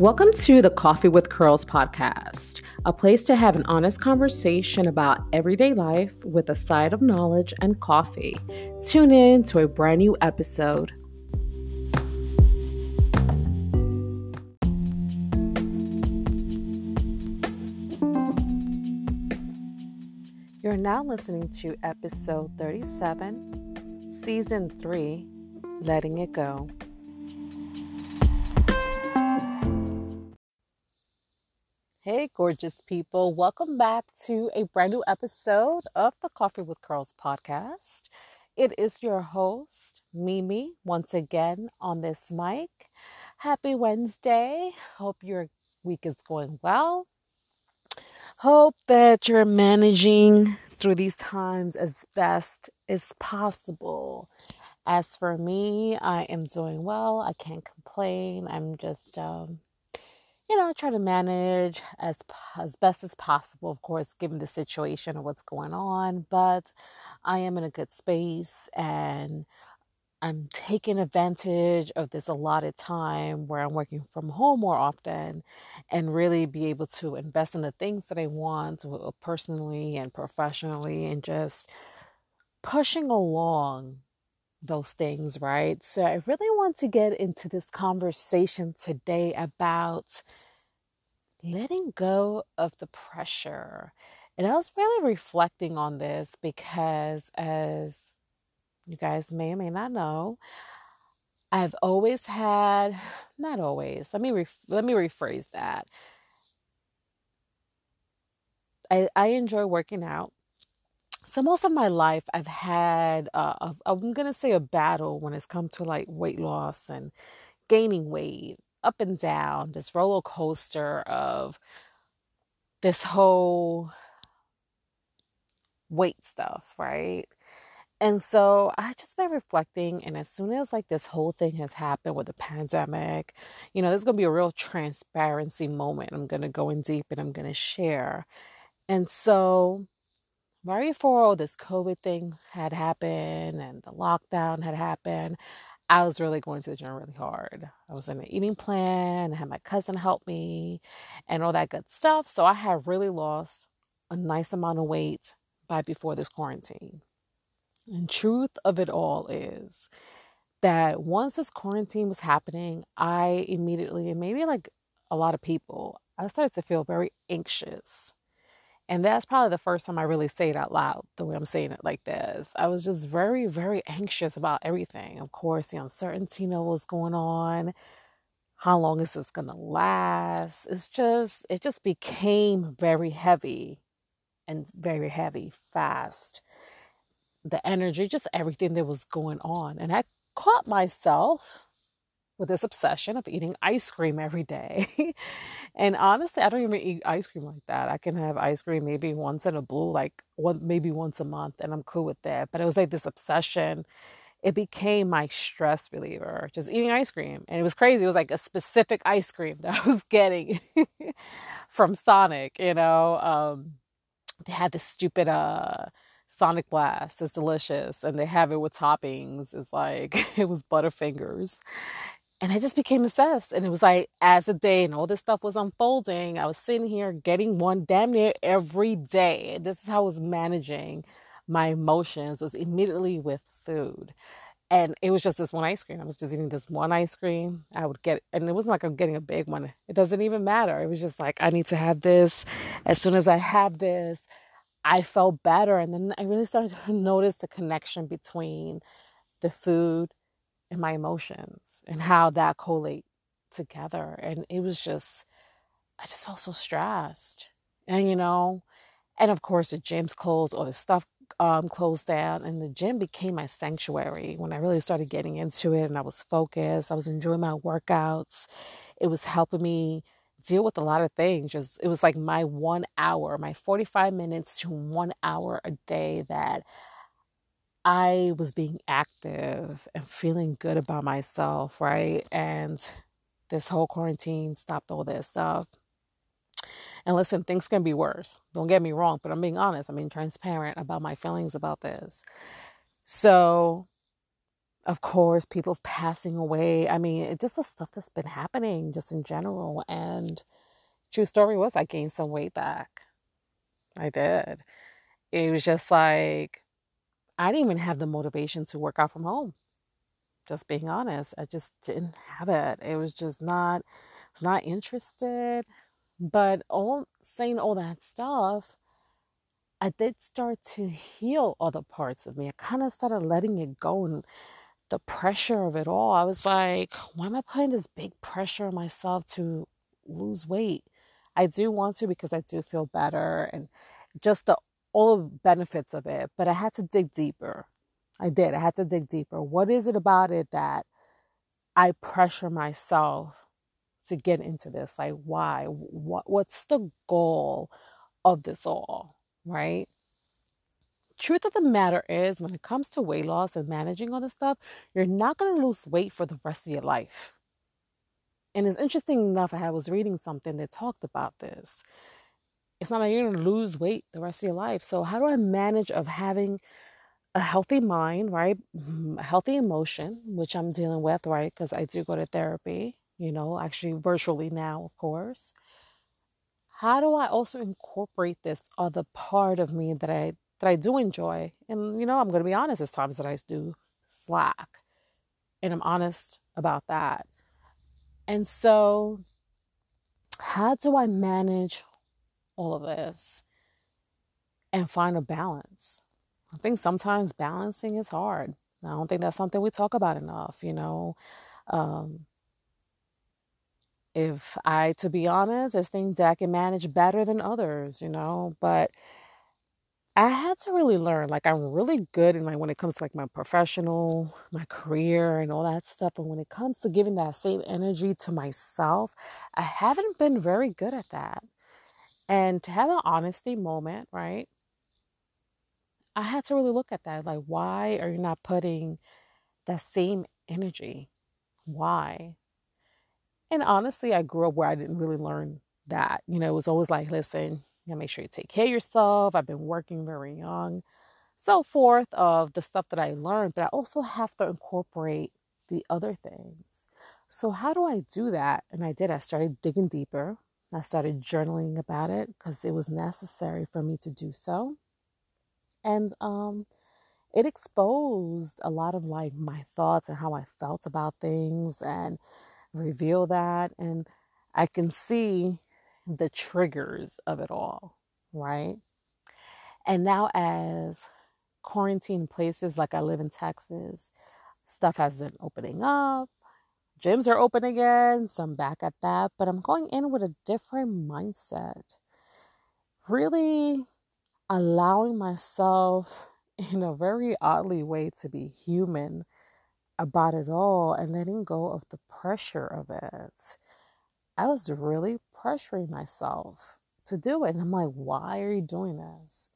Welcome to the Coffee with Curls podcast, a place to have an honest conversation about everyday life with a side of knowledge and coffee. Tune in to a brand new episode. You're now listening to episode 37, season 3, Letting It Go. Gorgeous people. Welcome back to a brand new episode of the Coffee with Curls podcast. It is your host, Mimi, once again on this mic. Happy Wednesday. Hope your week is going well. Hope that you're managing through these times as best as possible. As for me, I am doing well. I can't complain. I'm just um, you know, try to manage as as best as possible, of course, given the situation of what's going on. But I am in a good space and I'm taking advantage of this allotted time where I'm working from home more often and really be able to invest in the things that I want uh, personally and professionally and just pushing along those things, right? So I really want to get into this conversation today about letting go of the pressure. And I was really reflecting on this because, as you guys may or may not know, I've always had, not always, let me, let me rephrase that. I, I enjoy working out. So most of my life, I've had, uh, a, I'm going to say a battle when it's come to like weight loss and gaining weight up and down, this roller coaster of this whole weight stuff, right? And so I just been reflecting, and as soon as like this whole thing has happened with the pandemic, you know, there's gonna be a real transparency moment. I'm gonna go in deep and I'm gonna share. And so right before all this COVID thing had happened and the lockdown had happened, I was really going to the gym really hard. I was in an eating plan, I had my cousin help me, and all that good stuff. So I had really lost a nice amount of weight by before this quarantine. And truth of it all is that once this quarantine was happening, I immediately, and maybe like a lot of people, I started to feel very anxious and that's probably the first time I really say it out loud, the way I'm saying it like this. I was just very, very anxious about everything. Of course, the uncertainty of what's going on. How long is this gonna last? It's just it just became very heavy and very heavy fast. The energy, just everything that was going on. And I caught myself with this obsession of eating ice cream every day. and honestly, I don't even eat ice cream like that. I can have ice cream maybe once in a blue, like one maybe once a month, and I'm cool with that. But it was like this obsession. It became my stress reliever, just eating ice cream. And it was crazy. It was like a specific ice cream that I was getting from Sonic, you know. Um, they had this stupid uh Sonic Blast. It's delicious. And they have it with toppings. It's like it was Butterfingers. And I just became obsessed. And it was like, as the day and all this stuff was unfolding, I was sitting here getting one damn near every day. This is how I was managing my emotions, was immediately with food. And it was just this one ice cream. I was just eating this one ice cream. I would get, and it wasn't like I'm getting a big one. It doesn't even matter. It was just like, I need to have this. As soon as I have this, I felt better. And then I really started to notice the connection between the food and my emotions and how that collate together. And it was just, I just felt so stressed. And, you know, and of course the gym's closed or the stuff um, closed down and the gym became my sanctuary when I really started getting into it and I was focused. I was enjoying my workouts. It was helping me deal with a lot of things. Just it was like my one hour, my 45 minutes to one hour a day that I was being active and feeling good about myself, right? And this whole quarantine stopped all this stuff. And listen, things can be worse. Don't get me wrong, but I'm being honest. I'm being transparent about my feelings about this. So, of course, people passing away. I mean, just the stuff that's been happening just in general. And true story was I gained some weight back. I did. It was just like I didn't even have the motivation to work out from home. Just being honest, I just didn't have it. It was just not, was not interested. But all saying all that stuff, I did start to heal other parts of me. I kind of started letting it go and the pressure of it all. I was like, why am I putting this big pressure on myself to lose weight? I do want to because I do feel better and just the all the benefits of it, but I had to dig deeper. I did. I had to dig deeper. What is it about it that I pressure myself to get into this? Like why? What what's the goal of this all, right? truth of the matter is when it comes to weight loss and managing all this stuff you're not going to lose weight for the rest of your life and it's interesting enough i was reading something that talked about this it's not like you're to lose weight the rest of your life so how do i manage of having a healthy mind right mm, a healthy emotion which i'm dealing with right because i do go to therapy you know actually virtually now of course how do i also incorporate this other part of me that i that I do enjoy. And, you know, I'm to be honest, it's times that I do slack. And I'm honest about that. And so, how do I manage all of this and find a balance? I think sometimes balancing is hard. I don't think that's something we talk about enough, you know. Um, if I, to be honest, there's things that I can manage better than others, you know, but I had to really learn. Like I'm really good in like when it comes to like my professional, my career and all that stuff. And when it comes to giving that same energy to myself, I haven't been very good at that. And to have an honesty moment, right? I had to really look at that. Like, why are you not putting that same energy? Why? And honestly, I grew up where I didn't really learn that. You know, it was always like, listen, you make sure you take care of yourself. I've been working very young, so forth of the stuff that I learned, but I also have to incorporate the other things. So, how do I do that? And I did. I started digging deeper. I started journaling about it because it was necessary for me to do so. And um, it exposed a lot of like my thoughts and how I felt about things and reveal that. And I can see the triggers of it all, right? And now, as quarantine places like I live in Texas, stuff has been opening up. Gyms are open again, so I'm back at that, but I'm going in with a different mindset. Really allowing myself in a very oddly way to be human about it all and letting go of the pressure of it. I was really pressuring myself to do it. And I'm like, why are you doing this?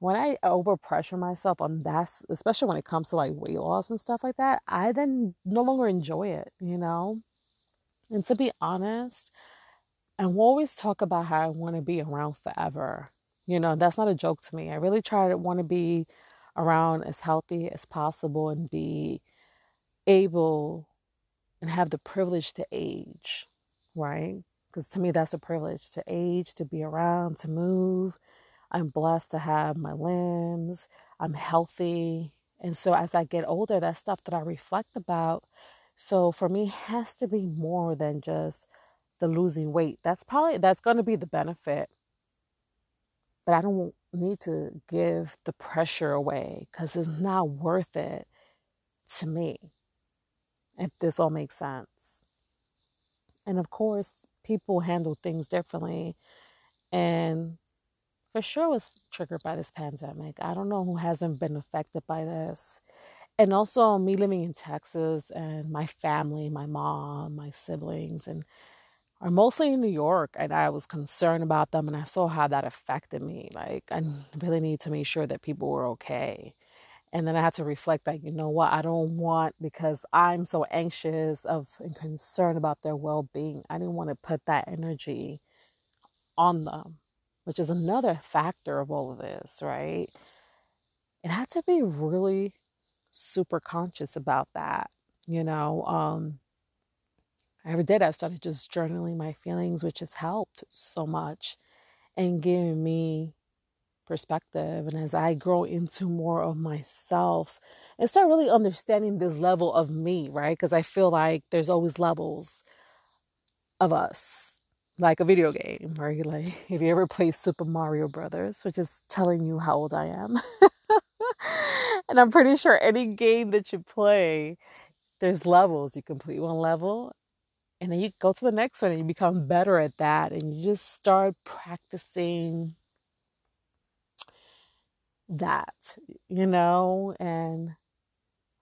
When I overpressure myself on that, especially when it comes to like weight loss and stuff like that, I then no longer enjoy it, you know? And to be honest, we'll always talk about how I want to be around forever. You know, that's not a joke to me. I really try to want to be around as healthy as possible and be able and have the privilege to age, right? Because to me, that's a privilege to age, to be around, to move. I'm blessed to have my limbs. I'm healthy. And so as I get older, that stuff that I reflect about. So for me, has to be more than just the losing weight. That's probably that's going to be the benefit. But I don't need to give the pressure away because it's not worth it to me if this all makes sense. And of course, people handle things differently. And for sure was triggered by this pandemic. I don't know who hasn't been affected by this. And also me living in Texas and my family, my mom, my siblings, and are mostly in New York. And I was concerned about them and I saw how that affected me. Like I really need to make sure that people were okay. And then I had to reflect like, you know what, I don't want because I'm so anxious of and concerned about their well being. I didn't want to put that energy on them, which is another factor of all of this, right? It had to be really super conscious about that. You know, um, did, I started just journaling my feelings, which has helped so much and giving me perspective. And as I grow into more of myself and start really understanding this level of me, right? Because I feel like there's always levels of us, like a video game, right? Like if you ever play Super Mario Brothers, which is telling you how old I am. and I'm pretty sure any game that you play, there's levels. You complete one level and then you go to the next one and you become better at that and you just start practicing that, you know, and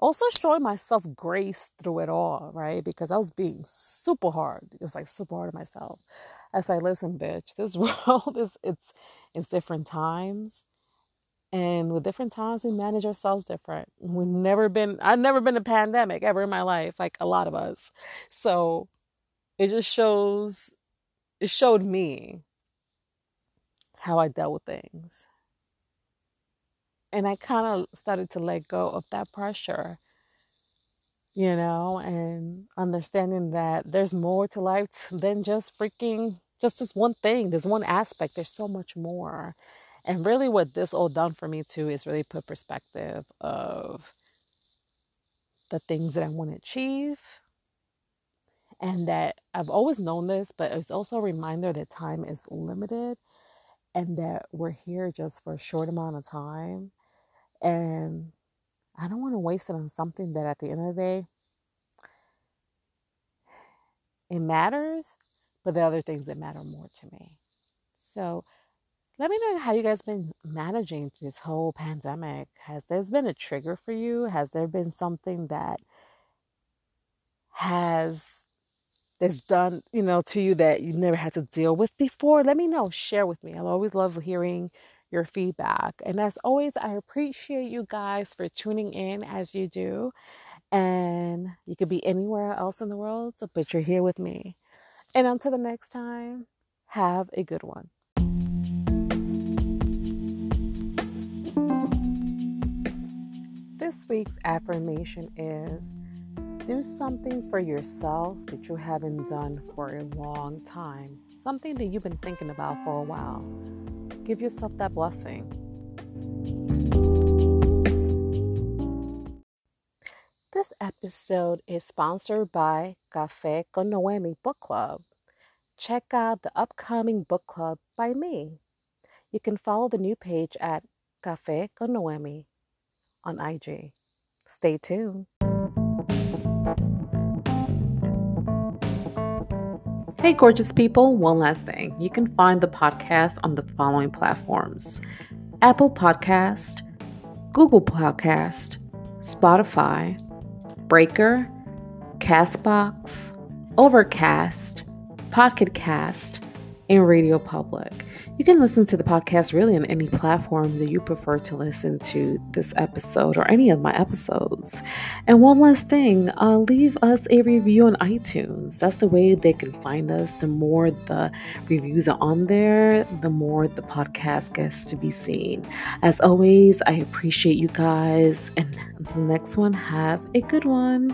also showing myself grace through it all, right? Because I was being super hard, just like super hard on myself. I listen, bitch, this world is it's it's different times. And with different times we manage ourselves different. We've never been I've never been a pandemic ever in my life, like a lot of us. So it just shows it showed me how I dealt with things and I kind of started to let go of that pressure, you know, and understanding that there's more to life than just freaking just this one thing. There's one aspect. There's so much more. And really, what this all done for me too is really put perspective of the things that I want to achieve. And that I've always known this, but it's also a reminder that time is limited and that we're here just for a short amount of time and I don't want to waste it on something that at the end of the day, it matters, but the other things that matter more to me. So let me know how you guys been managing this whole pandemic. Has there been a trigger for you? Has there been something that has that's done, you know, to you that you never had to deal with before? Let me know. Share with me. I'll always love hearing your feedback. And as always, I appreciate you guys for tuning in as you do. And you could be anywhere else in the world, but you're here with me. And until the next time, have a good one. This week's affirmation is do something for yourself that you haven't done for a long time, something that you've been thinking about for a while. Give yourself that blessing. This episode is sponsored by Cafe con Noemi Book Club. Check out the upcoming book club by me. You can follow the new page at Cafe con Noemi on IG. Stay tuned. Hey, gorgeous people, one last thing. You can find the podcast on the following platforms Apple Podcast, Google Podcast, Spotify, Breaker, Castbox, Overcast, Pocket Cast, and Radio Public. You can listen to the podcast really on any platform that you prefer to listen to this episode or any of my episodes. And one last thing, uh, leave us a review on iTunes. That's the way they can find us. The more the reviews are on there, the more the podcast gets to be seen. As always, I appreciate you guys. And until the next one, have a good one.